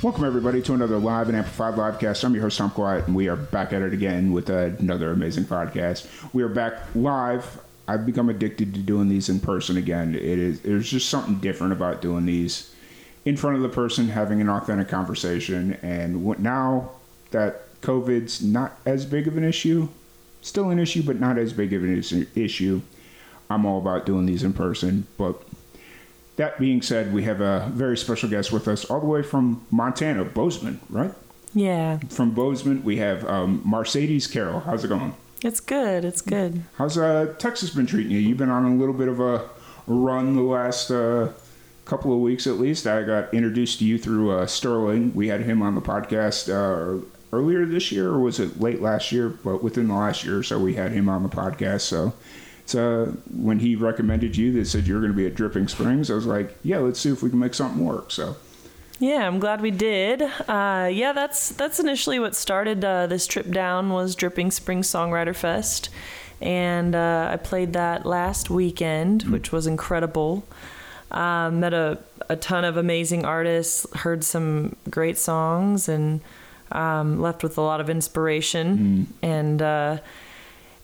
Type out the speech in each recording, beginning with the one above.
Welcome, everybody, to another live and amplified livecast. I'm your host, Tom Quiet, and we are back at it again with another amazing podcast. We are back live. I've become addicted to doing these in person again. It is there's just something different about doing these in front of the person, having an authentic conversation. And what, now that COVID's not as big of an issue, still an issue, but not as big of an issue, I'm all about doing these in person. But that being said, we have a very special guest with us, all the way from Montana, Bozeman, right? Yeah, From Bozeman, we have um, Marcedes Carroll. How's it going? it's good. It's good. How's uh, Texas been treating you? You've been on a little bit of a run the last uh, couple of weeks, at least. I got introduced to you through uh, Sterling. We had him on the podcast uh, earlier this year, or was it late last year? But within the last year or so, we had him on the podcast. So. It's, uh, when he recommended you, they said you're going to be at Dripping Springs. I was like, yeah, let's see if we can make something work. So, Yeah, I'm glad we did. Uh, yeah, that's that's initially what started uh, this trip down was Dripping Springs Songwriter Fest, and uh, I played that last weekend, which was incredible. Uh, met a a ton of amazing artists, heard some great songs, and um, left with a lot of inspiration. And uh,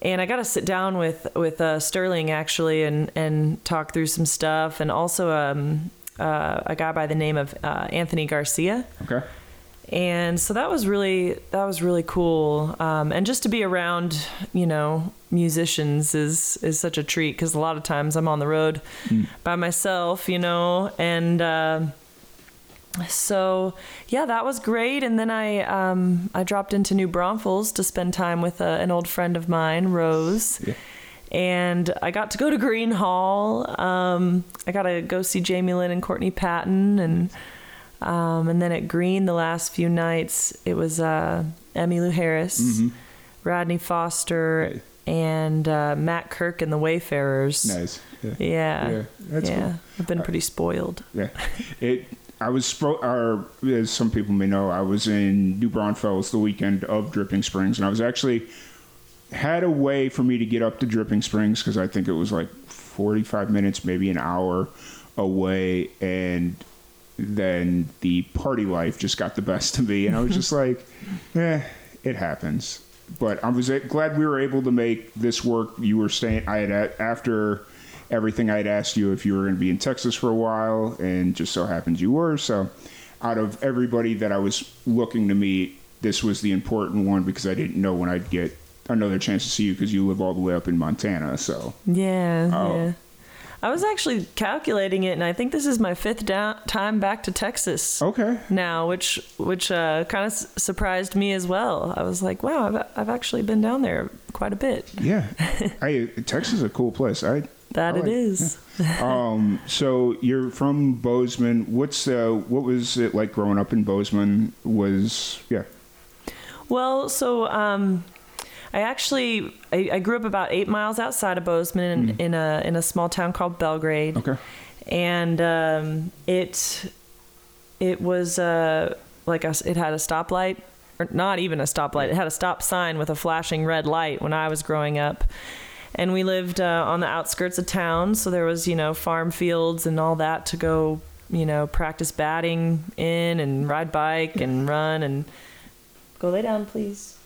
and I got to sit down with with uh, Sterling actually and and talk through some stuff, and also um, uh, a guy by the name of uh, Anthony Garcia. okay. And so that was really that was really cool, um, and just to be around, you know, musicians is is such a treat because a lot of times I'm on the road by myself, you know, and. So yeah, that was great. And then I um, I dropped into New Braunfels to spend time with uh, an old friend of mine, Rose. Yeah. And I got to go to Gruene Hall. Um, I got to go see Jamie Lin and Courtney Patton, and um, and then at Gruene the last few nights it was uh, Emmylou Harris, Radney Foster, and uh, Matt Kirk and the Wayfarers. Nice. Yeah. Yeah, Yeah, that's yeah. cool. I've been pretty spoiled. Yeah, it. I was, or as some people may know, I was in New Braunfels the weekend of Dripping Springs, and I was actually had a way for me to get up to Dripping Springs because I think it was like forty-five minutes, maybe an hour away, and then the party life just got the best of me, and I was just like, eh, it happens. But I was glad we were able to make this work. You were staying. I had after everything I'd asked you if you were going to be in Texas for a while, and just so happens you were. So, out of everybody that I was looking to meet, this was the important one because I didn't know when I'd get another chance to see you because you live all the way up in Montana. So, Yeah, Oh. yeah. I was actually calculating it, and I think this is my fifth down, time back to Texas okay, now, which which uh, kind of s- surprised me as well. I was like, wow, I've, I've actually been down there quite a bit. yeah, I, Texas is a cool place. I That I it like- is. um, so you're from Bozeman. What's uh, what was it like growing up in Bozeman? Was yeah, Well, so um, I actually I, I grew up about eight miles outside of Bozeman in, in a in a small town called Belgrade. okay, and um, it it was uh, like a, it had a stoplight or not even a stoplight it had a stop sign with a flashing red light when i was growing up and we lived uh, on the outskirts of town so there was you know farm fields and all that to go you know practice batting in and ride bike and run and go lay down please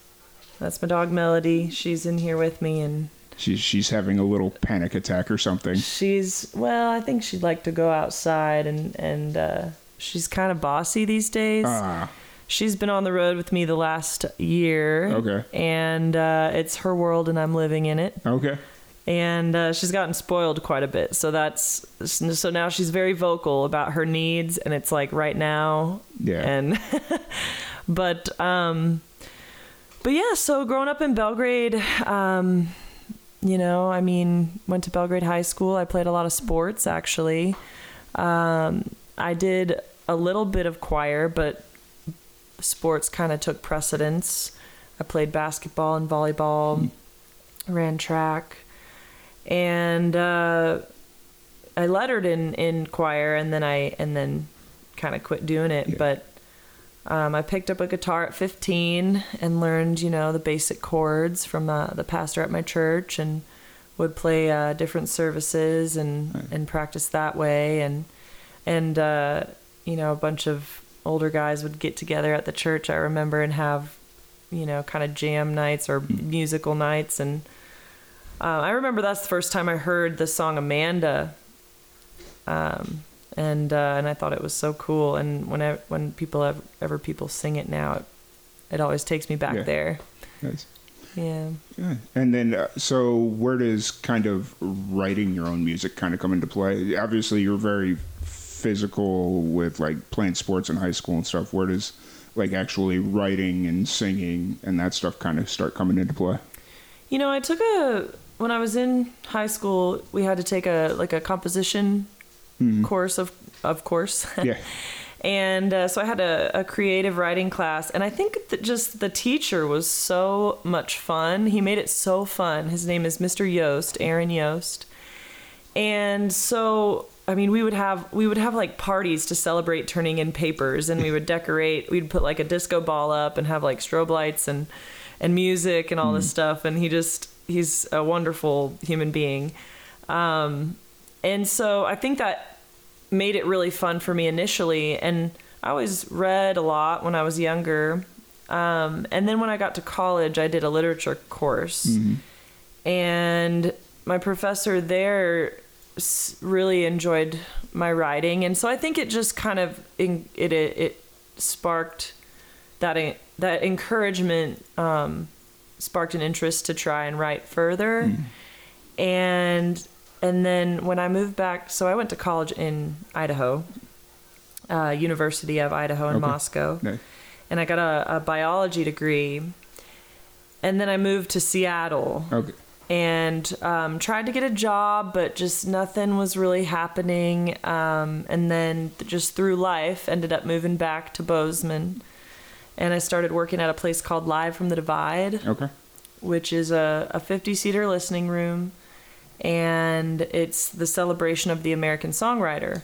that's my dog melody she's in here with me and she's she's having a little panic attack or something. She's well, I think she'd like to go outside and and uh, she's kind of bossy these days. Ah, She's been on the road with me the last year. Okay. And uh, it's her world and I'm living in it. okay. And uh, she's gotten spoiled quite a bit. So that's so now she's very vocal about her needs and it's like right now. Yeah. And but um but yeah, so growing up in Belgrade, um, you know, I mean, went to Belgrade High School. I played a lot of sports actually. Um, I did a little bit of choir, but sports kind of took precedence. I played basketball and volleyball, ran track, and uh, I lettered in in choir, and then I and then kind of quit doing it. Yeah. But um, I picked up a guitar at 15 and learned, you know, the basic chords from uh, the pastor at my church, and would play uh, different services and Right. and practice that way, and and uh, you know a bunch of older guys would get together at the church. I remember and have you know kind of jam nights or musical nights, and uh, I remember that's the first time I heard the song Amanda. Um, and uh, and I thought it was so cool. And when I, when people ever, ever people sing it now, it, it always takes me back Yeah. there. Nice. Yeah. Yeah. And then, uh, so where does kind of writing your own music kind of come into play? Obviously, you're very physical with like playing sports in high school and stuff. Where does like actually writing and singing and that stuff kind of start coming into play? You know, I took a when I was in high school, we had to take a like a composition course of of course. Yeah. and uh, so I had a, a creative writing class, and I think that just the teacher was so much fun. He made it so fun. His name is Mr. Yost, Aaron Yost, and so I mean, we would have we would have like parties to celebrate turning in papers, and we would decorate. We'd put like a disco ball up and have like strobe lights and and music and all this stuff. And he just he's a wonderful human being. Um, and so I think that made it really fun for me initially. And I always read a lot when I was younger. Um, and then when I got to college, I did a literature course. And my professor there really enjoyed my writing. And so I think it just kind of it, it, it sparked that, that encouragement, um, sparked an interest to try and write further. And and then when I moved back, so I went to college in Idaho, uh, University of Idaho in Okay. Moscow, Nice. and I got a, a biology degree. And then I moved to Seattle Okay. And um, tried to get a job, but just nothing was really happening. Um, and then just through life, ended up moving back to Bozeman, and I started working at a place called Live from the Divide Okay. which is a, a 50 seater listening room. And it's the celebration of the American songwriter.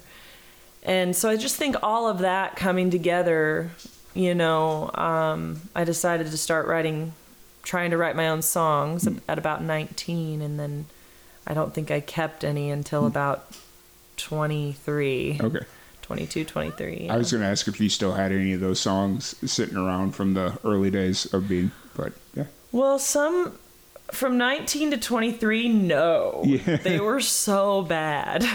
And so I just think all of that coming together, you know, um, I decided to start writing, trying to write my own songs at about 19. And then I don't think I kept any until about 23, Okay. 22, 23. I was going to ask if you still had any of those songs sitting around from the early days of being, but yeah. Well, some from 19 to 23, no. Yeah. They were so bad.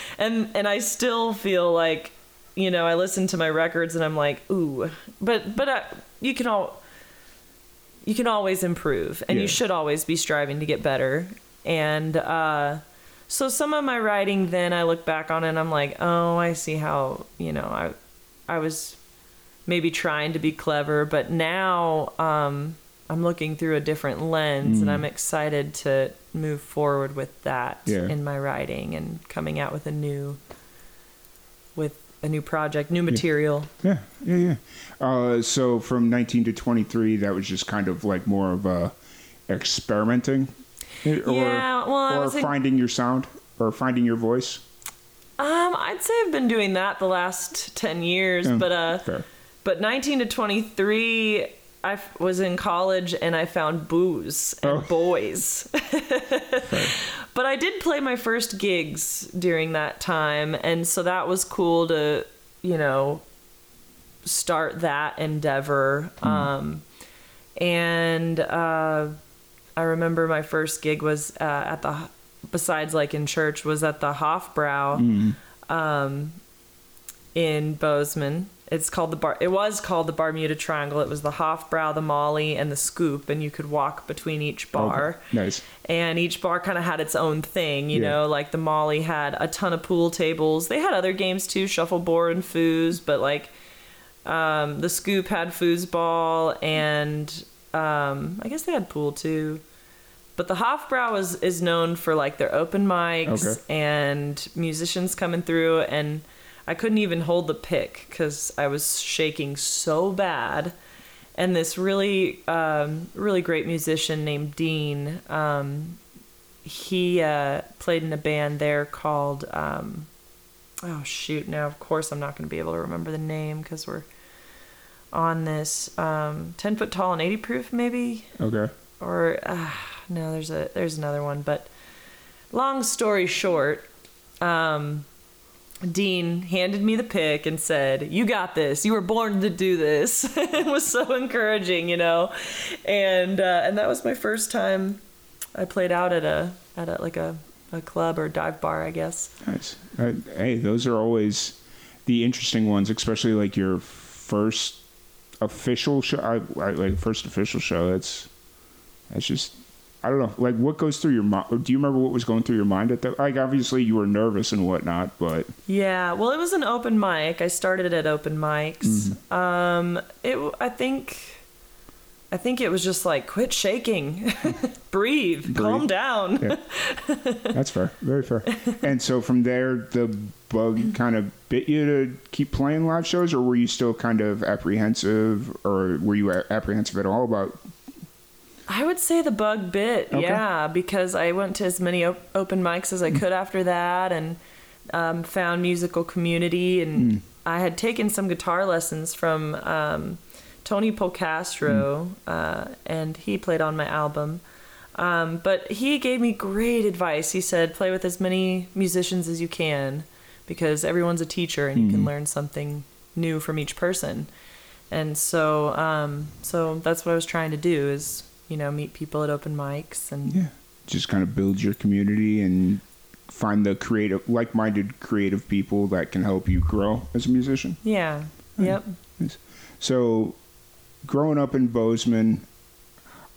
and and I still feel like, you know, I listen to my records and I'm like, ooh. But but uh, you can all you can always improve and Yeah. you should always be striving to get better. And uh so some of my writing then I look back on it and I'm like, "Oh, I see how, you know, I I was maybe trying to be clever, but now um, I'm looking through a different lens, and I'm excited to move forward with that Yeah. in my writing and coming out with a new with a new project, new material. Yeah, yeah, yeah. Uh, so from 19 to 23, that was just kind of like more of a experimenting, Eh, or, Yeah, well, or finding your sound or finding your voice. Um, I'd say I've been doing that the last ten years, Yeah, but uh, fair. but 19 to 23, I was in college and I found booze and Oh. boys. but I did play my first gigs during that time, and so that was cool to, you know, start that endeavor. Um, and uh, I remember my first gig was uh, at the, besides like in church, was at the Hofbrau um, in Bozeman. It's called the bar. It was called the Bermuda Triangle. It was the Hofbrau, the Molly, and the Scoop, and you could walk between each bar. Okay, Nice. And each bar kind of had its own thing, you Yeah. know. Like the Molly had a ton of pool tables. They had other games too, shuffleboard and foos, but like um, the Scoop had foosball, and um, I guess they had pool too. But the Hofbrau is is known for like their open mics Okay. and musicians coming through. And I couldn't even hold the pick because I was shaking so bad. And this really, um, really great musician named Dean, um, he uh, played in a band there called, um, oh shoot, now of course I'm not going to be able to remember the name because we're on this um, 10 foot tall and 80 proof maybe Okay. or uh, no there's a there's another one but long story short um, dean handed me the pick and said you got this you were born to do this it was so encouraging you know and uh, and that was my first time i played out at a at a like a, a club or dive bar i guess Nice. Hey, those are always the interesting ones, especially like your first official show. I, I, like first official show. That's that's just I don't know. Like what goes through your mind? Do you remember what was going through your mind at that? Like obviously you were nervous and whatnot, but Yeah, well, it was an open mic. I started at open mics. Um, it, I think, I think it was just like, quit shaking, breathe, calm down. Yeah. that's fair. Very fair. And so from there, the bug kind of bit you to keep playing live shows, or were you still kind of apprehensive, or were you apprehensive at all about? I would say the bug bit, Okay. yeah, because I went to as many op- open mics as I could after that, and um, found musical community, and I had taken some guitar lessons from um, Tony Polecastro, uh, and he played on my album. Um, but he gave me great advice. He said, play with as many musicians as you can because everyone's a teacher and you can learn something new from each person. And so, um, so that's what I was trying to do is, you know, meet people at open mics and Yeah. Just kind of build your community and find the creative, like-minded, creative people that can help you grow as a musician. yeah, yep. So, growing up in Bozeman,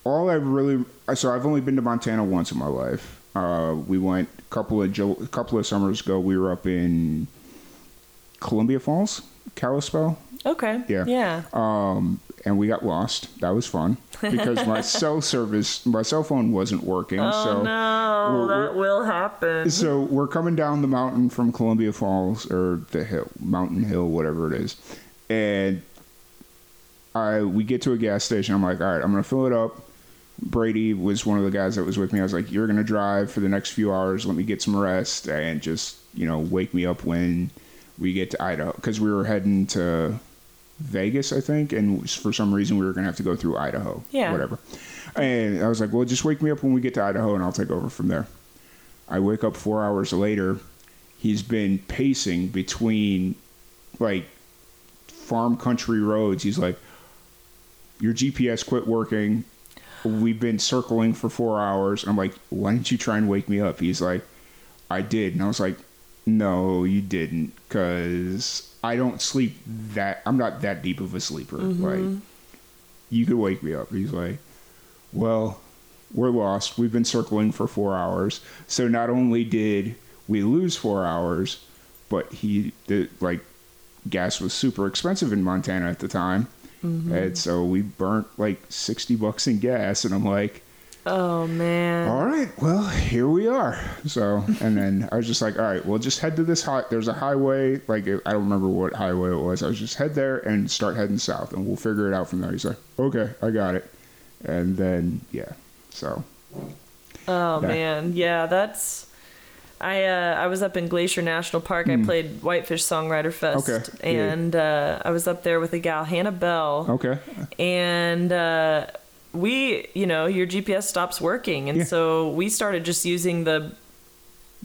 all I really so I've only been to Montana once in my life. Uh, we went a couple of a couple of summers ago. We were up in Columbia Falls, Kalispell, Okay. Yeah. Yeah. um, and we got lost. That was fun because my cell service, my cell phone wasn't working. Oh so no, we're- that will happen. So we're coming down the mountain from Columbia Falls or the hill, Mountain Hill, whatever it is, and I we get to a gas station. I'm like, all right, I'm gonna fill it up. Brady was one of the guys that was with me. I was like, you're gonna drive for the next few hours. Let me get some rest and just you know wake me up when we get to Idaho because we were heading to Vegas, I think, and for some reason we were gonna have to go through Idaho. Yeah. Whatever. And I was like, well, just wake me up when we get to Idaho, and I'll take over from there. I wake up four hours later. He's been pacing between like farm country roads. He's like, Your GPS quit working. We've been circling for four hours. I'm like, Why didn't you try and wake me up? He's like, I did. And I was like, No, you didn't. Because I don't sleep that. I'm not that deep of a sleeper. Mm-hmm. Like, you could wake me up. He's like, Well, we're lost. We've been circling for four hours. So not only did we lose four hours, but he the like gas was super expensive in Montana at the time, mm-hmm. and so we burnt like sixty bucks in gas. And I'm like, oh man. all right, well here we are. So and then I was just like, all right, well just head to this high. There's a highway. Like I don't remember what highway it was. I was just head there and start heading south, and we'll figure it out from there. He's like, okay, I got it. And then yeah, so Oh Yeah. man, yeah, that's. I uh, I was up in Glacier National Park. I played Whitefish Songwriter Fest, Hmm. Okay, yeah. and uh, I was up there with a gal, Hannah Bell, okay, and uh, we, you know, your GPS stops working, and Yeah. so we started just using the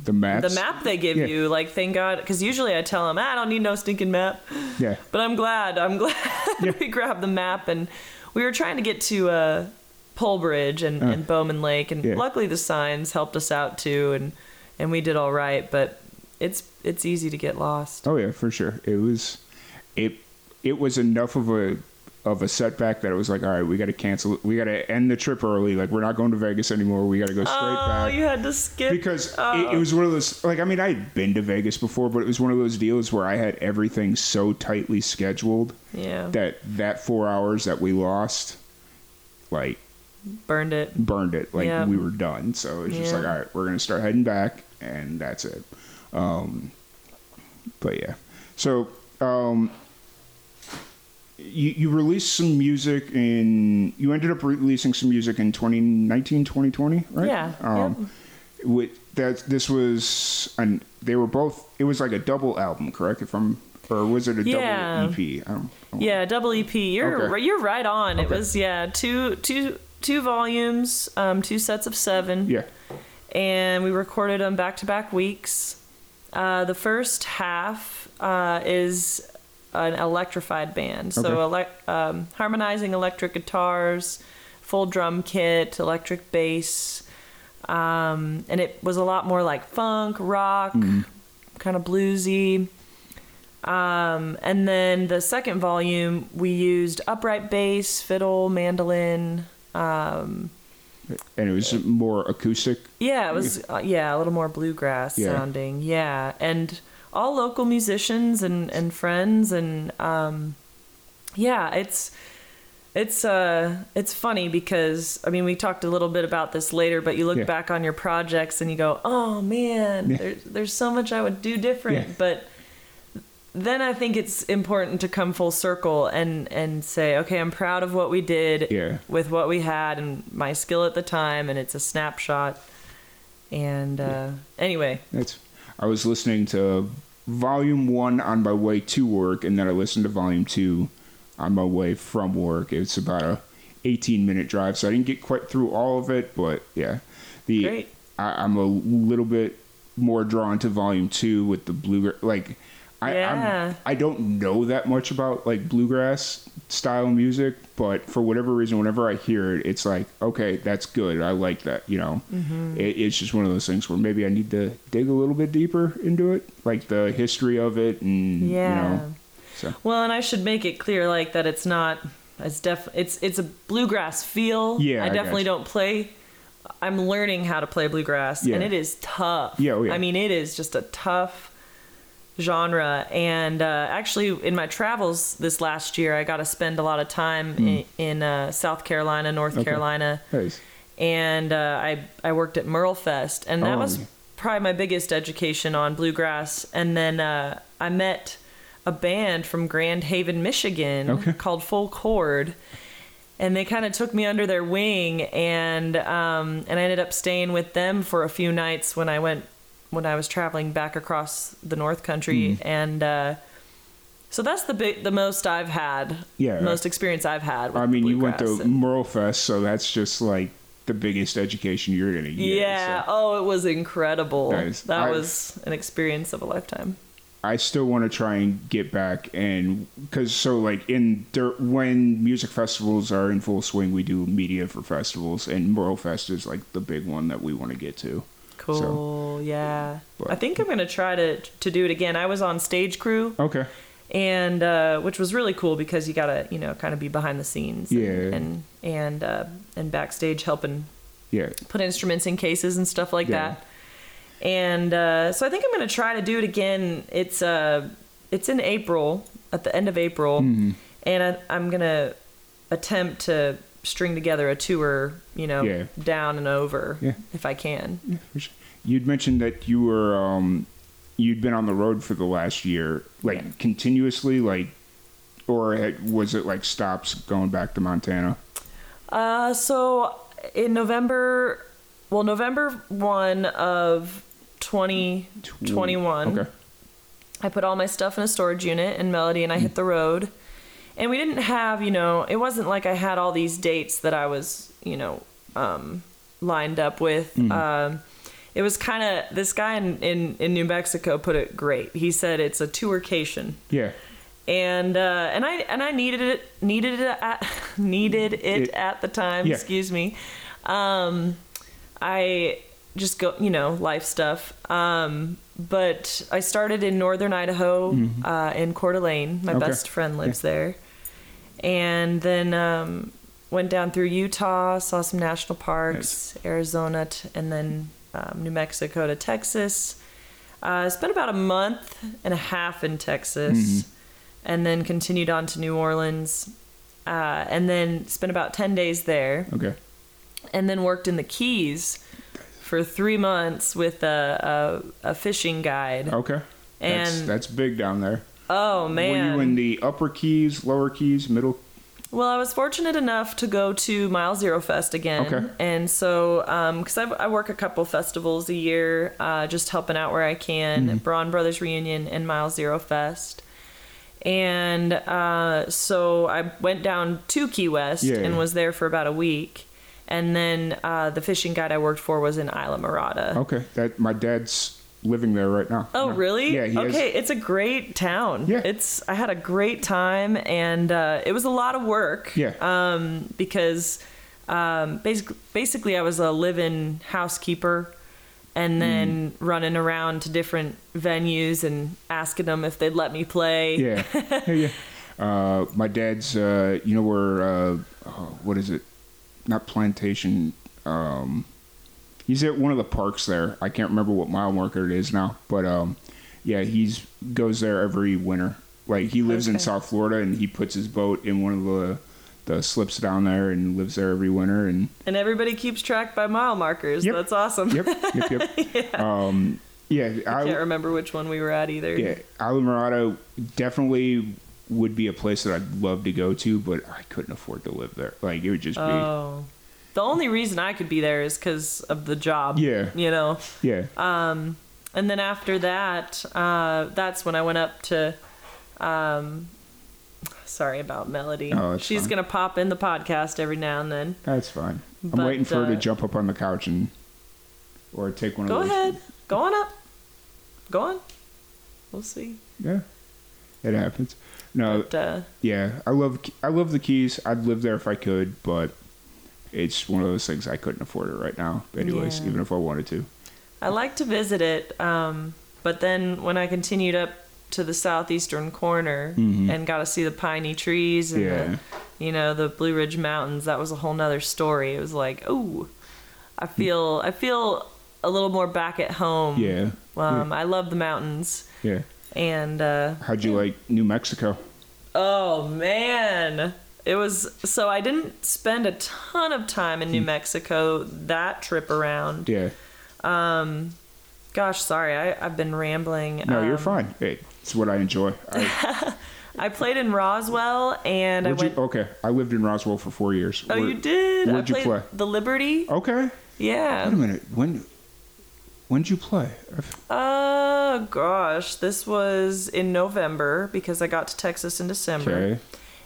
the map the map they give Yeah. you. Like, thank God, because usually I tell them, ah, I don't need no stinking map. Yeah. But I'm glad. I'm glad Yeah. we grabbed the map and we were trying to get to uh, Polebridge and, Uh. and Bowman Lake, and Yeah. luckily the signs helped us out too, and and we did all right. But it's it's easy to get lost. Oh yeah, for sure. It was it it was enough of a of a setback that it was like, all right, we got to cancel. We got to end the trip early. Like we're not going to Vegas anymore. We got to go straight oh, back. Oh, you had to skip because Oh. it, it was one of those like I mean I had been to Vegas before, but it was one of those deals where I had everything so tightly scheduled yeah that that four hours that we lost, like burned it. burned it. Like Yeah. we were done. So it's just Yeah. like, all right, we're gonna start heading back, and that's it. Um, but yeah, So, um, you, you released some music in, you ended up releasing some music in 2019, 2020, right? Yeah, Um, with that, this was, and they were both, it was like a double album, correct? If I'm, or was it a Yeah. double EP? I don't, I don't- Yeah, double EP. You're Okay. you're right on. It was yeah, two two two volumes, um, two sets of seven. Yeah. and we recorded them back to back weeks. Uh, the first half uh, is an electrified band, so Okay. ele- um, harmonizing electric guitars, full drum kit, electric bass, um, and it was a lot more like funk, rock, kind of bluesy. Um, and then the second volume, we used upright bass, fiddle, mandolin. Um, And it was more acoustic. yeah, it was uh, yeah a little more bluegrass Yeah. sounding. Yeah, and all local musicians and and friends and um, yeah, it's it's uh it's funny because I mean we talked a little bit about this later, but you look Yeah. back on your projects and you go, oh man, Yeah. there's there's so much I would do different, Yeah. but then I think it's important to come full circle and and say, okay, I'm proud of what we did Yeah. with what we had and my skill at the time, and it's a snapshot. And uh, anyway, That's. I was listening to volume one on my way to work, and then I listened to volume two on my way from work. It's about a 18 minute drive, so I didn't get quite through all of it, but yeah, the Great. I, I'm a little bit more drawn to volume two with the blue Like, I Yeah. I'm, I don't know that much about like bluegrass style music, but for whatever reason, whenever I hear it, it's like, okay, that's good. I like that. You know, Mm-hmm. it, it's just one of those things where maybe I need to dig a little bit deeper into it, like the history of it, and yeah. you know, so Well, and I should make it clear, like that it's not. It's def. It's it's a bluegrass feel. Yeah, I definitely don't play. I'm learning how to play bluegrass, Yeah. and it is tough. Yeah, oh, yeah. I mean, it is just a tough genre. And uh, actually, in my travels this last year, I got to spend a lot of time in, in uh, South Carolina, North. Okay. Carolina. nice. and uh, I I worked at MerleFest, and that Oh. was probably my biggest education on bluegrass. And then uh, I met a band from Grand Haven, Michigan, Okay. called Full Chord, and they kind of took me under their wing, and um, and I ended up staying with them for a few nights when I went when I was traveling back across the North Country, Hmm. and. Uh, so that's the big, the most I've had, Yeah. most experience I've had. With I mean, you went to and- MerleFest, so that's just like the biggest education you're gonna get. Yeah. so. Oh, it was incredible. Nice. That I've- was an experience of a lifetime. I still want to try and get back and because so like in when music festivals are in full swing, we do media for festivals, and MerleFest is like the big one that we want to get to. Cool. yeah. but- I think I'm gonna try to to do it again. I was on stage crew, Okay. and uh, which was really cool because you gotta you know kind of be behind the scenes. and- Yeah. And and uh, and backstage helping Yeah. put instruments in cases and stuff like Yeah. that. And uh, so I think I'm gonna try to do it again. It's uh, it's in April, at the end of April, Mm-hmm. and I, I'm gonna attempt to string together a tour. You know, Yeah. down and over Yeah. if I can. Yeah, sure. You'd mentioned that you were um, you'd been on the road for the last year, like Yeah. continuously, like, or had, was it like stops going back to Montana? Uh, so in November, well, November one of 2021. Okay. I put all my stuff in a storage unit in Melody and I hit the road. And we didn't have, you know, it wasn't like I had all these dates that I was, you know, um, lined up with. Um, it was kind of this guy in, in, in New Mexico put it great. He said it's a tourcation. Yeah. And uh, and I and I needed it needed it at needed it, It- at the time. Yeah. Excuse me. Um, I just go, you know, life stuff. Um, but I started in northern Idaho, uh, in Coeur d'Alene. My Mm-hmm. Okay. best friend lives there, and then um, went down through Utah, saw some national parks, Arizona, t- and then um, New Mexico to Texas. Uh, spent about a month and a half in Texas, Mm-hmm. and then continued on to New Orleans, uh, and then spent about ten days there Okay. and then worked in the Keys for three months with a, a, a fishing guide. Okay. That's, And- that's big down there. Oh man. Were you in the upper keys, lower keys, middle? Well, I was fortunate enough to go to Mile Zero Fest again. Okay. And so, because I, I work a couple festivals a year, uh, just helping out where I can, Mm-hmm. Braun Brothers Reunion and Mile Zero Fest. And uh, so I went down to Key West Yeah. and was there for about a week. And then uh, the fishing guide I worked for was in Islamorada. Okay, that my dad's living there right now. Oh, No. really? Yeah. Okay, it's a great town. Yeah. It's I had a great time and uh, it was a lot of work. Yeah. Um, because um, basically, basically I was a live-in housekeeper, and then running around to different venues and asking them if they'd let me play. Yeah, yeah, yeah. Uh, my dad's, uh, you know where, uh, oh, what is it? Not plantation. Um, he's at one of the parks there. I can't remember what mile marker it is now, but um, yeah, he's goes there every winter. Like he lives in South Florida, and he puts his boat in one of the the slips down there, and lives there every winter. And And everybody keeps track by mile markers. Yep. That's awesome. yep, yep, yep. Um, yeah, I can't remember which one we were at either. Yeah, Islamorada definitely would be a place that I'd love to go to, but I couldn't afford to live there. Like it would just be, Oh. The only reason I could be there is because of the job. Yeah. You know. yeah, Um, And then after that, uh, that's when I went up to. Um, sorry about Melody. Oh, She's fine. gonna pop in the podcast every now and then. that's fine. I'm But, waiting for her to uh, jump up on the couch and or take one Go of those. ahead. Go on up. Go on. We'll see. Yeah, it happens. No, But, uh, yeah, I love I love the Keys. I'd live there if I could, but it's one of those things I couldn't afford it right now. Anyways, Yeah. even if I wanted to. I like to visit it, um, but then when I continued up to the southeastern corner and got to see the piney trees and Mm-hmm. Yeah. the, you know the Blue Ridge Mountains, that was a whole nother story. It was like, oh, I feel I feel a little more back at home. Yeah, Um, I love the mountains, yeah. and uh, How'd you like New Mexico? oh man, it was so I didn't spend a ton of time in New Hmm. Mexico that trip around. Yeah, Gosh, sorry, I, I've been rambling. no, you're Um, fine. Hey, it's what I enjoy. I, I played in Roswell and I Where'd you, went. okay, I lived in Roswell for four years. oh, Where- you did? where'd I you play? the Liberty. Okay. Yeah. Wait a minute. When when did you play? I've- Uh, gosh, this was in November because I got to Texas in December. Okay.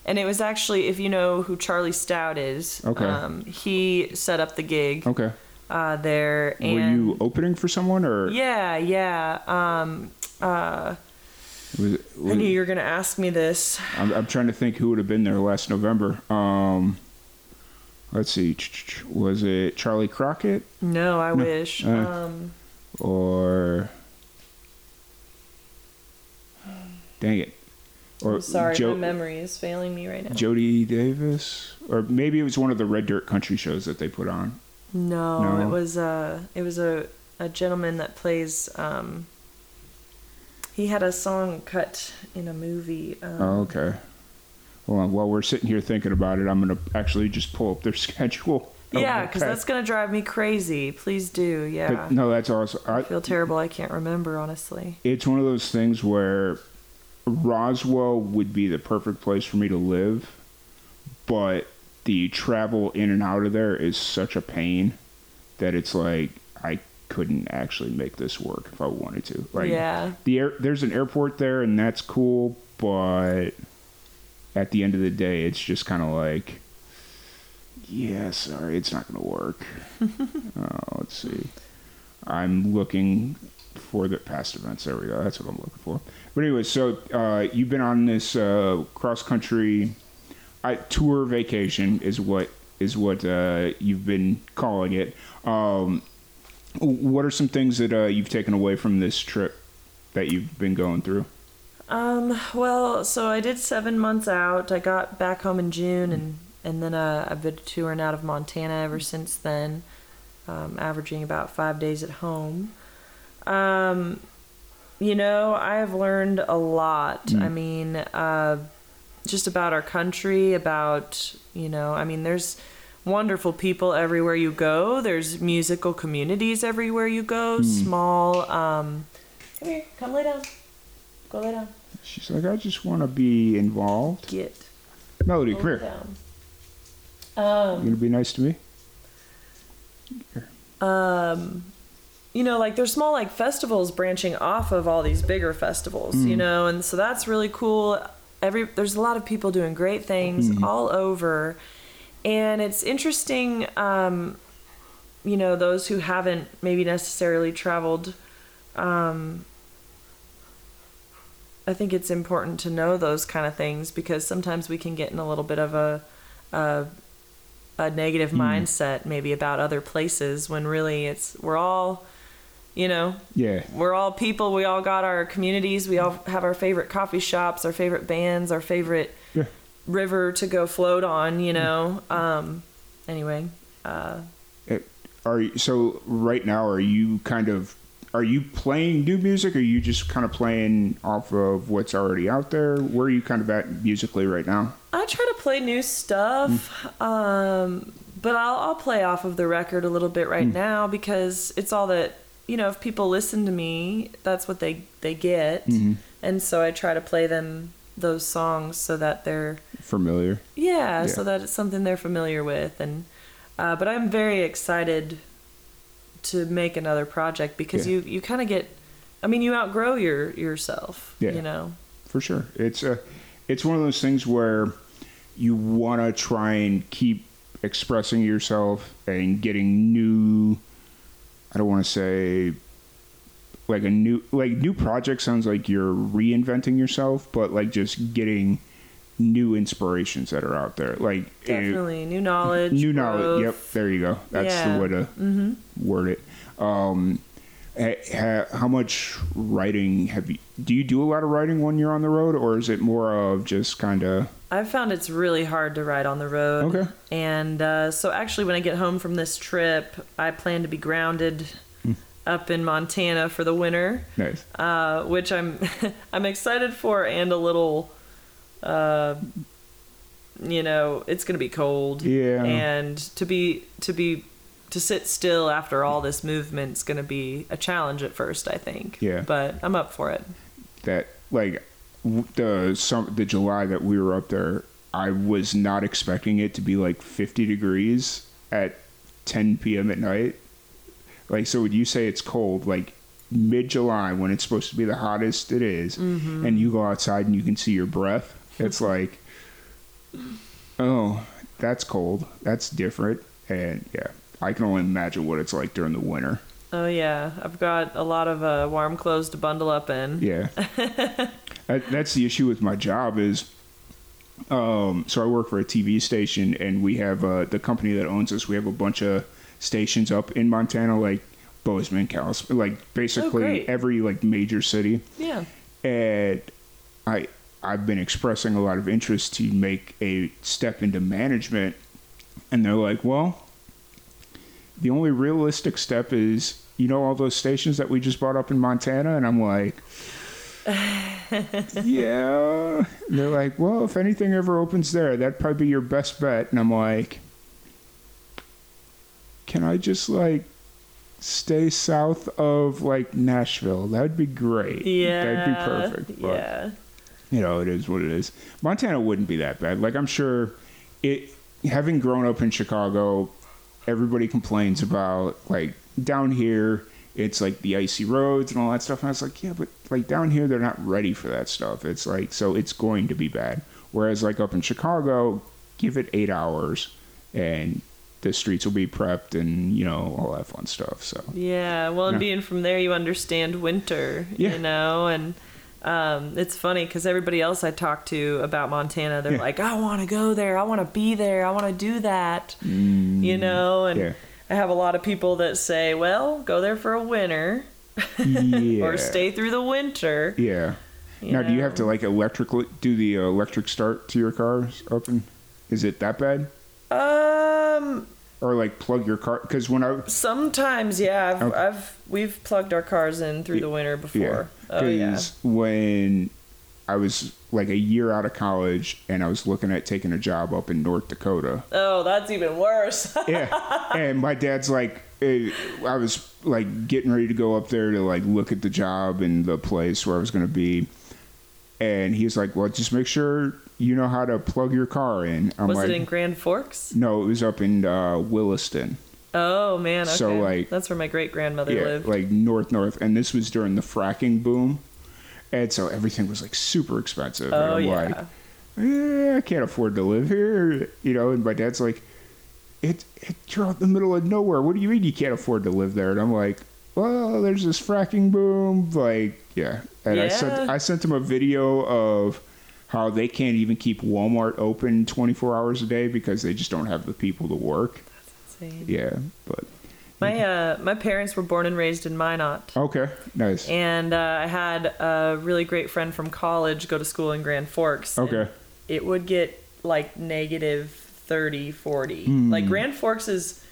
And it was actually, if you know who Charlie Stout is, Okay. um, he set up the gig Okay. uh, there. And Were you opening for someone or Yeah, yeah. Um, was it, I knew you were going to ask me this. I'm, I'm trying to think who would have been there last November. Um, let's see. Was it Charley Crockett No, I wish. uh, um, or dang it, or I'm sorry, Jo- my memory is failing me right now. Jody Davis, or maybe it was one of the Red Dirt Country shows that they put on. No, No? it was uh it was a a gentleman that plays um he had a song cut in a movie. Um, Oh, okay. Hold on. While we're sitting here thinking about it, I'm gonna actually just pull up their schedule. yeah, because Okay. that's gonna drive me crazy. Please do. Yeah. But no, that's awesome. I I, feel terrible. I can't remember honestly. it's one of those things where Roswell would be the perfect place for me to live, but the travel in and out of there is such a pain that it's like I couldn't actually make this work if I wanted to. Like yeah. the air, there's an airport there and that's cool, but at the end of the day, it's just kind of like, yeah, sorry, it's not going to work. uh, let's see. I'm looking for the past events. There we go. That's what I'm looking for. But anyway, so uh, you've been on this uh, cross country tour vacation is what is what uh, you've been calling it. Um, what are some things that uh, you've taken away from this trip that you've been going through? Um. Well, so I did seven months out. I got back home in June, and and then uh, I've been touring out of Montana ever since then, um, averaging about five days at home. Um, you know, I have learned a lot. I mean, uh, just about our country, about you know, I mean, there's wonderful people everywhere you go. There's musical communities everywhere you go. Small. Um, come here, come lay down. Go lay down. She's like, I just want to be involved. Get. Melody, come here. down. Um, gonna be nice to me? um, you know, like there's small like festivals branching off of all these bigger festivals, you know, and so that's really cool. Every there's a lot of people doing great things all over, and it's interesting. Um, you know, those who haven't maybe necessarily traveled. Um, I think it's important to know those kind of things because sometimes we can get in a little bit of a, a a negative mindset maybe about other places when really it's we're all you know Yeah. we're all people we all got our communities we all have our favorite coffee shops our favorite bands our favorite Yeah. river to go float on you know um anyway uh It- Are you, so right now? Are you kind of are you playing new music? Or are you just kind of playing off of what's already out there? Where are you kind of at musically right now? I try to play new stuff, um, but I'll, I'll play off of the record a little bit right now because it's all that you know. If people listen to me, that's what they they get, and so I try to play them those songs so that they're Familiar? yeah, Yeah. so that it's something they're familiar with, and uh, but I'm very excited to make another project because Yeah. you you kind of get, I mean, you outgrow your yourself, Yeah. you know. for sure. It's a, it's one of those things where you want to try and keep expressing yourself and getting new. I don't want to say like a new like new project sounds like you're reinventing yourself, but like just getting new inspirations that are out there. Like Definitely new knowledge, new knowledge. Yep, there you go. That's Yeah. the way to word it. Um, ha- ha- how much writing have you? Do you do a lot of writing when you're on the road, or is it more of just kind of? I've found it's really hard to ride on the road. Okay. And uh, so actually, when I get home from this trip, I plan to be grounded Hmm. up in Montana for the winter, Nice. uh, which I'm I'm excited for and a little, uh, you know, it's gonna be cold. Yeah. And to be to be to sit still after all this movement's gonna be a challenge at first. I think. Yeah. But I'm up for it. That like the some the July that we were up there, I was not expecting it to be like 50 degrees at 10 p.m. at night. Like, so would you say it's cold? Like mid July when it's supposed to be the hottest it is, and you go outside and you can see your breath. It's like, oh, that's cold. That's different. And yeah, I can only imagine what it's like during the winter. Oh yeah, I've got a lot of uh, warm clothes to bundle up in. Yeah. that, that's the issue with my job is um, so I work for a TV station and we have uh, the company that owns us, we have a bunch of stations up in Montana like Bozeman, Calis, like basically great. every like major city. Yeah. And I I've been expressing a lot of interest to make a step into management and they're like, "Well, the only realistic step is you know all those stations that we just bought up in Montana and I'm like yeah. And they're like, well, if anything ever opens there, that'd probably be your best bet. And I'm like, can I just like stay south of like Nashville? That'd be great. Yeah. That'd be perfect. But, yeah. you know, it is what it is. Montana wouldn't be that bad. Like I'm sure it having grown up in Chicago, everybody complains about like down here it's like the icy roads and all that stuff. And I was like, yeah, but like down here they're not ready for that stuff. It's like so it's going to be bad. Whereas like up in Chicago, give it eight hours and the streets will be prepped and you know all that fun stuff. So Yeah. Well, and Yeah. being from there, you understand winter, Yeah. you know, and um, it's funny because everybody else I talk to about Montana, they're Yeah. like, I want to go there. I want to be there. I want to do that, you know, and Mm, yeah. I have a lot of people that say, well, go there for a winter yeah. or stay through the winter. Yeah. you now, do you have to like electrically do the electric start to your cars open? is it that bad? Um, Or like plug your car? Because when I sometimes, yeah, I've, Okay. I've we've plugged our cars in through the winter yeah, before. Oh yeah. 'cause when I was like a year out of college and I was looking at taking a job up in North Dakota. Oh, that's even worse. Yeah, and my dad's like, eh, I was like getting ready to go up there to like look at the job and the place where I was going to be. and he's like, "Well, just make sure you know how to plug your car in." I'm Was like, it in Grand Forks? "No, it was up in uh, Williston." Oh man, okay. So, like- that's where my great grandmother yeah, lived. like north north, and this was during the fracking boom, and so everything was like super expensive. and oh I'm yeah. like, eh, I can't afford to live here, you know. And my dad's like, it, it, you're out in the middle of nowhere. What do you mean you can't afford to live there? And I'm like, well, there's this fracking boom, like, yeah. And I sent, I sent him a video of how they can't even keep Walmart open 24 hours a day because they just don't have the people to work. That's Insane. Yeah, but My uh, my parents were born and raised in Minot. okay, nice. And uh, I had a really great friend from college go to school in Grand Forks. Okay. It would get like negative 30, 40. Hmm. Like Grand Forks is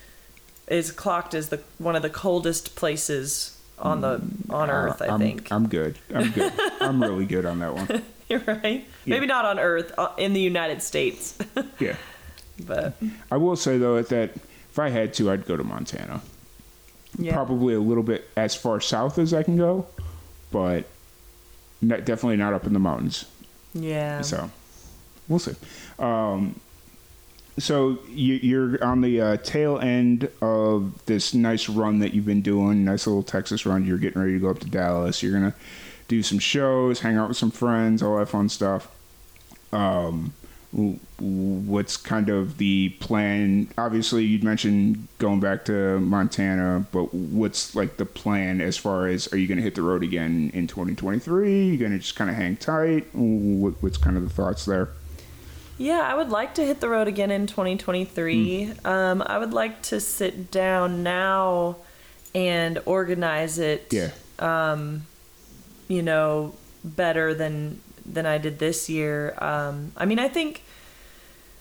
is clocked as the one of the coldest places on the on Earth, I I'm, think. I'm good. I'm good. I'm really good on that one. You're right. Yeah. Maybe not on Earth, uh, in the United States. Yeah. but I will say though that if I had to, I'd go to Montana. Yeah. Probably a little bit as far south as I can go, but not, definitely not up in the mountains. Yeah. So we'll see. Um, so you, you're on the uh, tail end of this nice run that you've been doing, nice little Texas run. You're getting ready to go up to Dallas. You're gonna do some shows, hang out with some friends, all that fun stuff. Um, what's kind of the plan? Obviously, you'd mentioned going back to Montana, but what's like the plan as far as are you going to hit the road again in 2023? You're going to just kind of hang tight? What's kind of the thoughts there? Yeah, I would like to hit the road again in 2023. Um, I would like to sit down now and organize it. Yeah. Um, You know, better than than I did this year. Um, I mean, I think.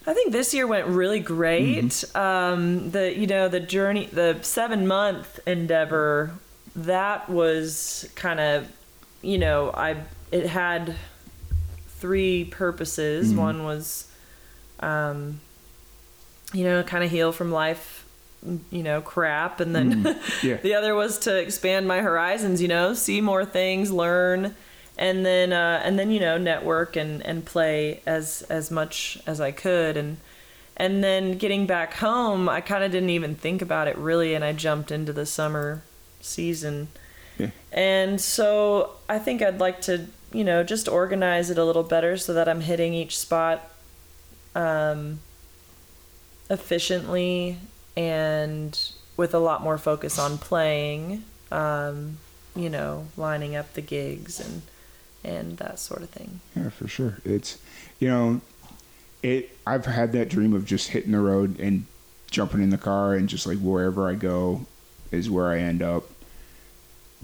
I think this year went really great. Um, the you know the journey, the seven month endeavor, that was kind of, you know, I it had three purposes. One was, um, you know, kind of heal from life, you know, crap, and then Yeah. the other was to expand my horizons. You know, see more things, learn, and then uh, and then you know network and and play as as much as I could and. And then getting back home, I kind of didn't even think about it really, and I jumped into the summer season. Yeah. And so I think I'd like to, you know, just organize it a little better so that I'm hitting each spot um, efficiently and with a lot more focus on playing, um, you know, lining up the gigs and and that sort of thing. Yeah, for sure. It's you know, it. I've had that dream of just hitting the road and jumping in the car and just like wherever I go is where I end up.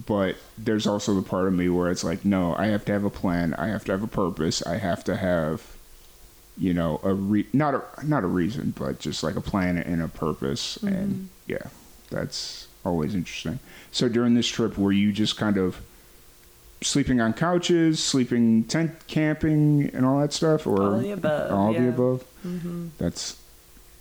But there's also the part of me where it's like, no, I have to have a plan. I have to have a purpose. I have to have, you know, a re- not a not a reason, but just like a plan and a purpose. And mm-hmm. yeah, that's always interesting. So during this trip, were you just kind of sleeping on couches, sleeping tent camping, and all that stuff, or All the above, All the yeah. above. That's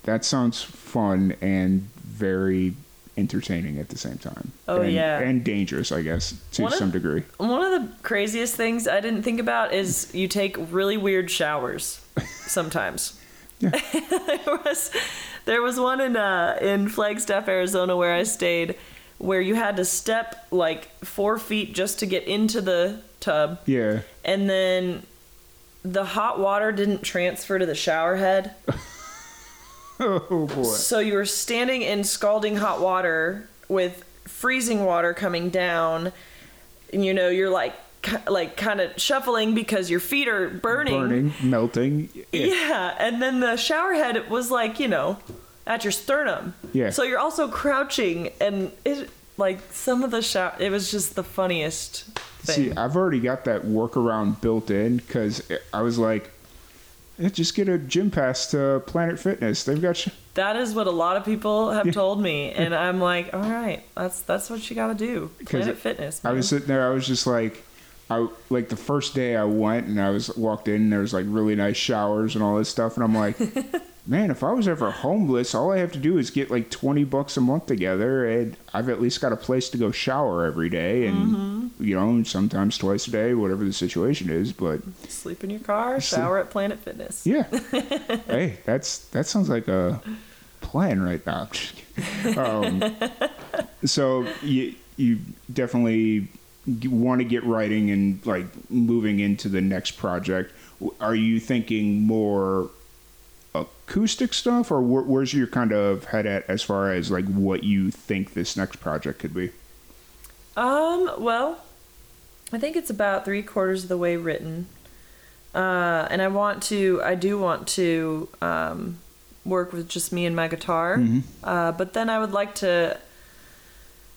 that sounds fun and very entertaining at the same time. Oh, And- yeah. and dangerous, I guess, to One of- some degree. One of the craziest things I didn't think about is you take really weird showers sometimes. there was there was one in uh, in Flagstaff, Arizona, where I stayed, where you had to step like four feet just to get into the tub, Yeah. and then the hot water didn't transfer to the shower head. Oh boy. So you were standing in scalding hot water with freezing water coming down, and you know you're like like kind of shuffling because your feet are burning. Burning, melting. Yeah. Yeah, and then the shower head was like you know at your sternum. Yeah. So you're also crouching, and it like some of the shower. It was just the funniest thing. See, I've already got that workaround built in because I was like, eh, just get a gym pass to Planet Fitness. They've got. Sh- that is what a lot of people have told me, and I'm like, all right, that's that's what you got to do. Planet Fitness. I was sitting there. I was just like, I like the first day I went and I was walked in. and There was like really nice showers and all this stuff, and I'm like, man, if I was ever homeless, all I have to do is get like 20 bucks a month together and I've at least got a place to go shower every day and, you know, sometimes twice a day, whatever the situation is. But Sleep in your car, shower at Planet Fitness. yeah, hey, that's, that sounds like a plan right now. um, so you, you definitely want to get writing and like moving into the next project. Are you thinking more acoustic stuff, or where, where's your kind of head at as far as like what you think this next project could be? Um, well, I think it's about three quarters of the way written. Uh, and I want to, I do want to um, work with just me and my guitar. Uh, but then I would like to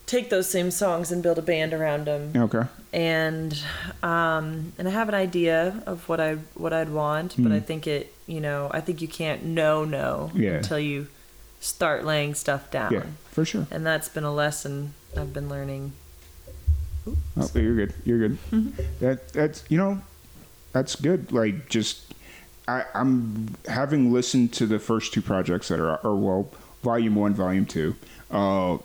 take those same songs and build a band around them. Okay. And um, and I have an idea of what I what I'd want, but I think it, you know, I think you can't know no Yeah. until you start laying stuff down. Yeah, for sure. And that's been a lesson I've been learning. Oh, you're good. You're good. That that's you know, that's good. Like just, I I'm having listened to the first two projects that are or well, volume one, volume two. Uh,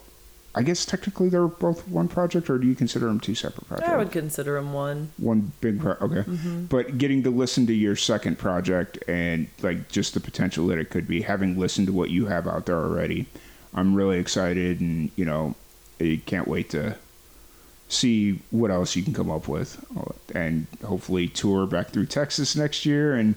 I guess technically they're both one project, or do you consider them two separate projects? I would consider them one. one big project. okay mm-hmm. but getting to listen to your second project and like just the potential that it could be having listened to what you have out there already i'm really excited and you know i can't wait to see what else you can come up with and hopefully tour back through texas next year and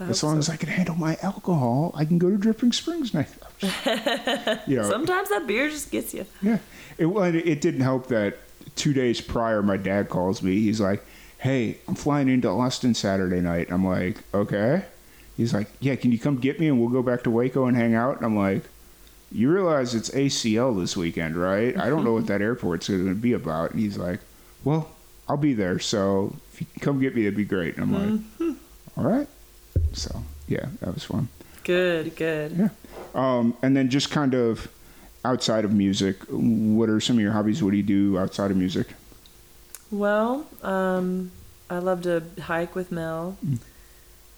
as long so. as i can handle my alcohol i can go to dripping springs next you know Sometimes that beer just gets you. yeah. It, well, it, it didn't help that two days prior, my dad calls me. He's like, hey, I'm flying into Austin Saturday night. I'm like, okay. He's like, yeah, can you come get me and we'll go back to Waco and hang out? And I'm like, you realize it's ACL this weekend, right? I don't know what that airport's going to be about. And he's like, well, I'll be there. So if you can come get me, it'd be great. And I'm like, mm-hmm. all right. So, yeah, that was fun. Good, good. Yeah. Um, and then just kind of outside of music, what are some of your hobbies? What do you do outside of music? Well, um, I love to hike with Mel. Mm.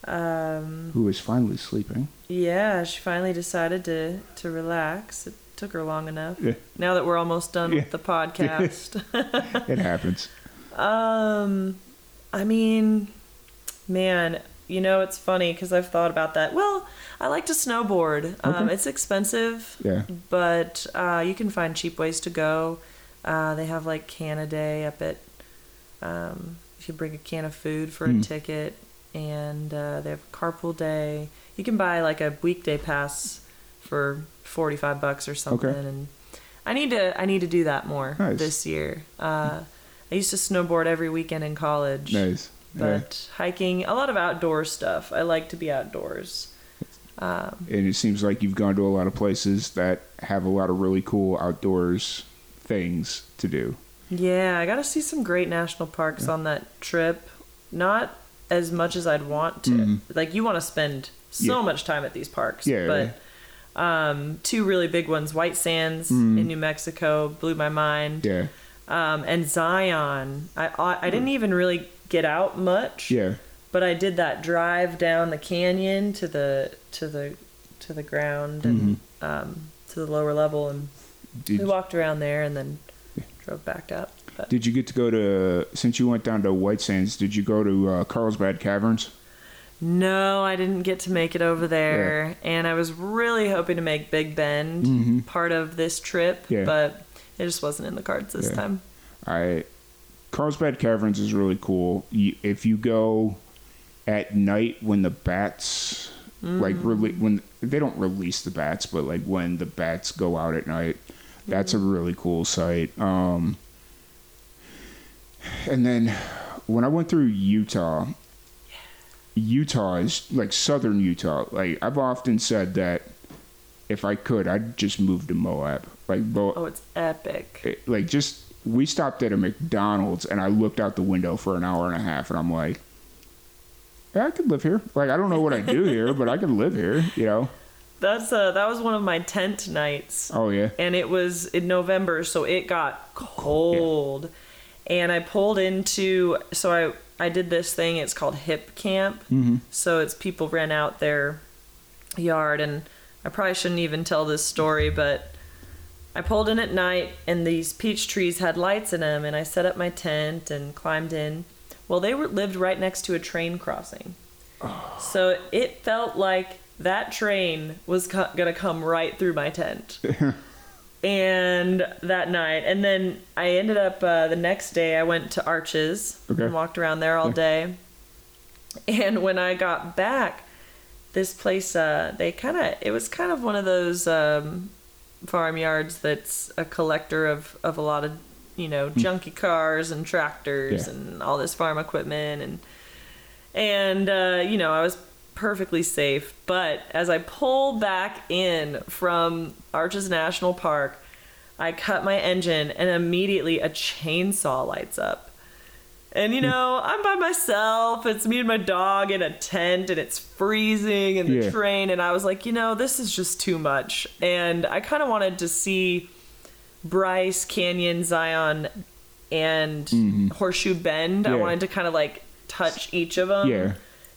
Um, Who is finally sleeping? yeah, she finally decided to to relax. It took her long enough. Yeah. Now that we're almost done Yeah. with the podcast. It happens. Um, I mean, man, you know it's funny because I've thought about that. Well, I like to snowboard. Um, it's expensive, Yeah. but uh, you can find cheap ways to go. Uh, they have like Canada Day up at. Um, if you bring a can of food for Hmm. a ticket, and uh, they have carpool day. You can buy like a weekday pass for forty five bucks or something, Okay. and I need to I need to do that more Nice. this year. Uh, I used to snowboard every weekend in college, Nice. Yeah. but hiking a lot of outdoor stuff. I like to be outdoors. Um, And it seems like you've gone to a lot of places that have a lot of really cool outdoors things to do. yeah, I got to see some great national parks on that trip. Not as much as I'd want to. Mhm. Like you want to spend so Yeah. much time at these parks, Yeah, but. Um, two really big ones: White Sands Mhm. in New Mexico blew my mind, Yeah. um, and Zion. I, I I didn't even really get out much. Yeah. but I did that drive down the canyon to the to the to the ground and um, to the lower level, and Did, we walked around there and then drove back up. But did you get to go to, since you went down to White Sands, did you go to uh, Carlsbad Caverns? no, I didn't get to make it over there, and I was really hoping to make Big Bend Mhm. part of this trip, Yeah. but it just wasn't in the cards this Yeah. time. I Carlsbad Caverns is really cool. You, if you go at night when the bats like rele- when they don't release the bats, but like when the bats go out at night, that's a really cool sight. Um, and then when I went through Utah, Utah is like southern Utah. Like I've often said that if I could, I'd just move to Moab. Like Mo- Oh, it's epic. it- like just we stopped at a McDonald's and I looked out the window for an hour and a half and I'm like, yeah, I could live here. Like I don't know what I do here, but I could live here. You know? That's uh, that was one of my tent nights. Oh yeah. and it was in November, so it got cold. And I pulled into so I I did this thing. It's called Hipcamp. Mm-hmm. So it's people rent out their yard, and I probably shouldn't even tell this story, but I pulled in at night, and these peach trees had lights in them, and I set up my tent and climbed in. Well, they were lived right next to a train crossing, so it felt like that train was co- gonna come right through my tent. and that night, and then I ended up uh, the next day. I went to Arches Okay. and walked around there all Yeah. day. And when I got back, this place uh, they kind of it was kind of one of those um, farmyards that's a collector of of a lot of you know junky cars and tractors Yeah. and all this farm equipment and and uh, you know I was perfectly safe. But as I pull back in from Arches National Park, I cut my engine and immediately a chainsaw lights up. And you know, I'm by myself. It's me and my dog in a tent and it's freezing in the Yeah. train and I was like, you know, this is just too much. And I kind of wanted to see Bryce, Canyon, Zion and Horseshoe Bend. I Mm-hmm. Wanted to kind of like touch each of them Yeah.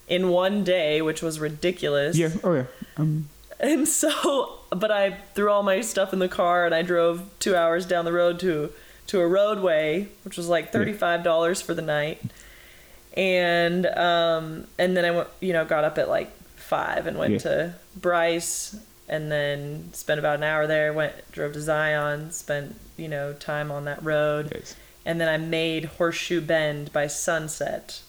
in one day, which was ridiculous. Yeah. Oh yeah. Um, And so, but I threw all my stuff in the car and I drove two hours down the road to to a Rodeway, which was like thirty five dollars for the night. And um, and then I went, you know, got up at like five and went Yeah. to Bryce, and then spent about an hour there. Went drove to Zion, spent you know time on that road, yes. and then I made Horseshoe Bend by sunset.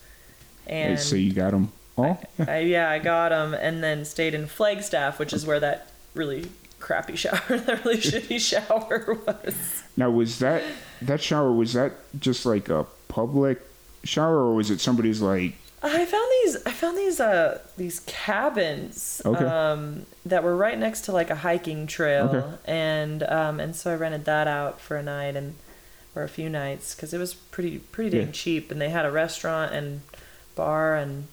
And so you got them all. I, yeah, I got them, and then stayed in Flagstaff, which is where that really crappy shower, that really shitty shower was. Now was that that shower was that just like a public shower or was it somebody's like I found these. I found these. Uh, these cabins. Okay. Um, that were right next to like a hiking trail, Okay. and um, and so I rented that out for a night and or a few nights because it was pretty pretty dang Yeah. cheap, and they had a restaurant and bar, and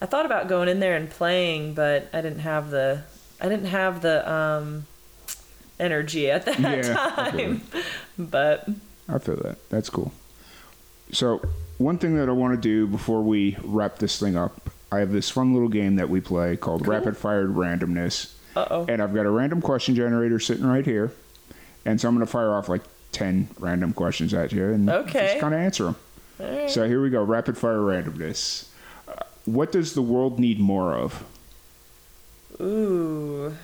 I thought about going in there and playing, but I didn't have the I didn't have the um, energy at that Yeah, I time. But I feel that. That's cool. So, one thing that I want to do before we wrap this thing up, I have this fun little game that we play called Cool. Rapid Fire Randomness. uh oh. And I've got a random question generator sitting right here. And so I'm going to fire off like 10 random questions at you and Okay. just kind of answer them. So, here we go Rapid Fire Randomness. Uh, what does the world need more of? Ooh,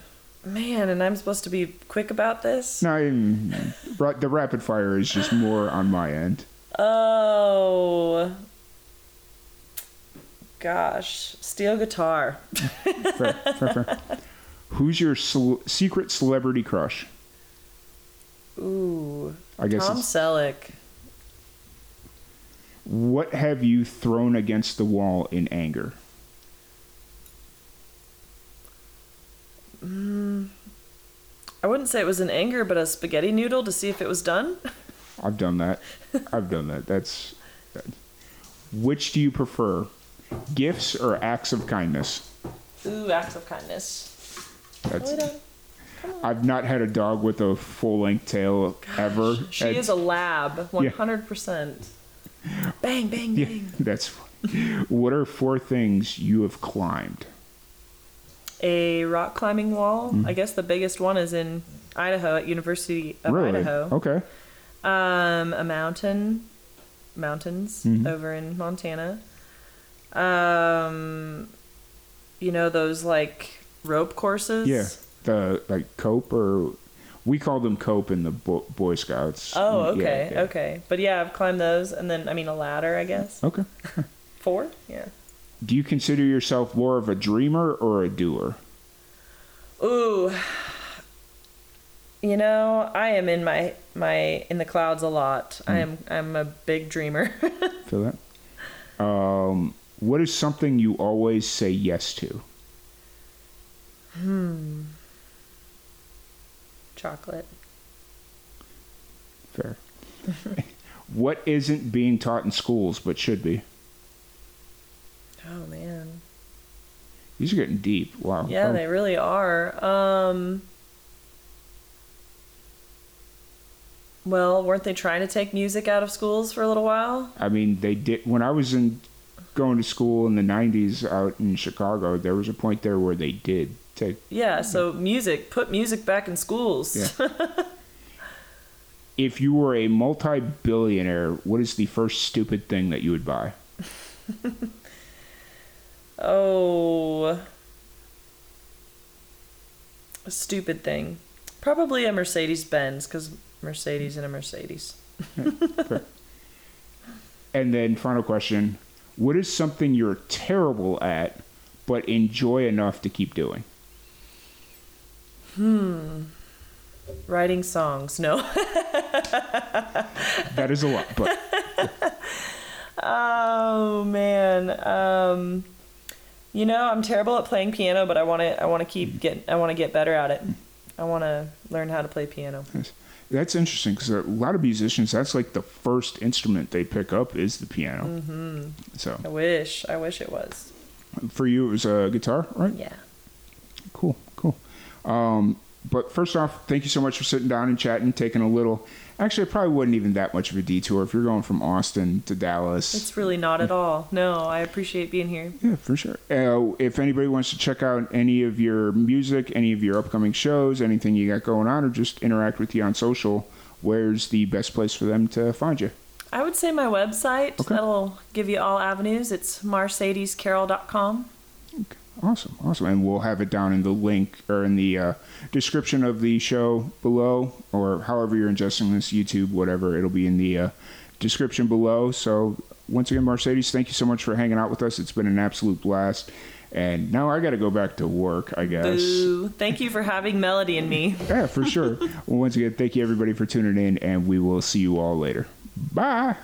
man, and I'm supposed to be quick about this. No, I'm- the rapid fire is just more on my end. Oh, gosh, steel guitar. Fair, fair, fair. Who's your cel- secret celebrity crush? Ooh, I guess Tom it's, Selleck. what have you thrown against the wall in anger? Mm, I wouldn't say it was in anger, but a spaghetti noodle to see if it was done. I've done that. I've done that. That's. That. Which do you prefer, gifts or acts of kindness? Ooh, acts of kindness. That's. I've not had a dog with a full length tail ever. She That's- is a lab, one hundred percent. Bang, bang, Yeah, bang. that's. What are four things you have climbed? A rock climbing wall. I guess the biggest one is in Idaho at University of Mm. really? Idaho. Okay. Um, a mountain, mountains Mhm. over in Montana. Um, you know those like rope courses. Yeah, the like cope or we call them cope in the Bo- Boy Scouts. Oh, Yeah, okay, yeah. okay. But yeah, I've climbed those, and then I mean a ladder, I guess. Okay. Four. Yeah. Do you consider yourself more of a dreamer or a doer? Ooh. You know, I am in my my in the clouds a lot. I am I'm a big dreamer. Feel that? Um, what is something you always say yes to? Hmm. Chocolate. Fair. what isn't being taught in schools but should be? Oh man. These are getting deep. Wow. Yeah, Oh, they really are. Um Well, weren't they trying to take music out of schools for a little while? I mean, they did. When I was in going to school in the '90s out in Chicago, there was a point there where they did take. Yeah, so music, put music back in schools. Yeah. If you were a multi-billionaire, what is the first stupid thing that you would buy? oh. A stupid thing. Probably a Mercedes Benz, because Marcedes and a Mercedes. And then final question, what is something you're terrible at but enjoy enough to keep doing? Hmm. Writing songs. No. That is a lot, but Oh man. Um you know, I'm terrible at playing piano, but I want to I want to keep get I want to get better at it. I want to learn how to play piano. that's interesting because a lot of musicians, that's like the first instrument they pick up is the piano. Mm-hmm. So I wish. I wish it was. for you, it was a guitar, right? Yeah. Cool, cool. Um, but first off, thank you so much for sitting down and chatting, taking a little. Actually, it probably wasn't even that much of a detour if you're going from Austin to Dallas. It's really not at all. No, I appreciate being here. Yeah, for sure. Uh, if anybody wants to check out any of your music, any of your upcoming shows, anything you got going on, or just interact with you on social, where's the best place for them to find you? I would say my website. Okay. That'll give you all avenues. It's marcedescarroll.com. Awesome, awesome. And we'll have it down in the link or in the uh, description of the show below, or however you're ingesting this, YouTube, whatever. It'll be in the uh, description below. So, once again, Marcedes, thank you so much for hanging out with us. It's been an absolute blast. And now I got to go back to work, I guess. Boo. Thank you for having Melody and me. Yeah, for sure. well, once again, thank you everybody for tuning in, and we will see you all later. Bye.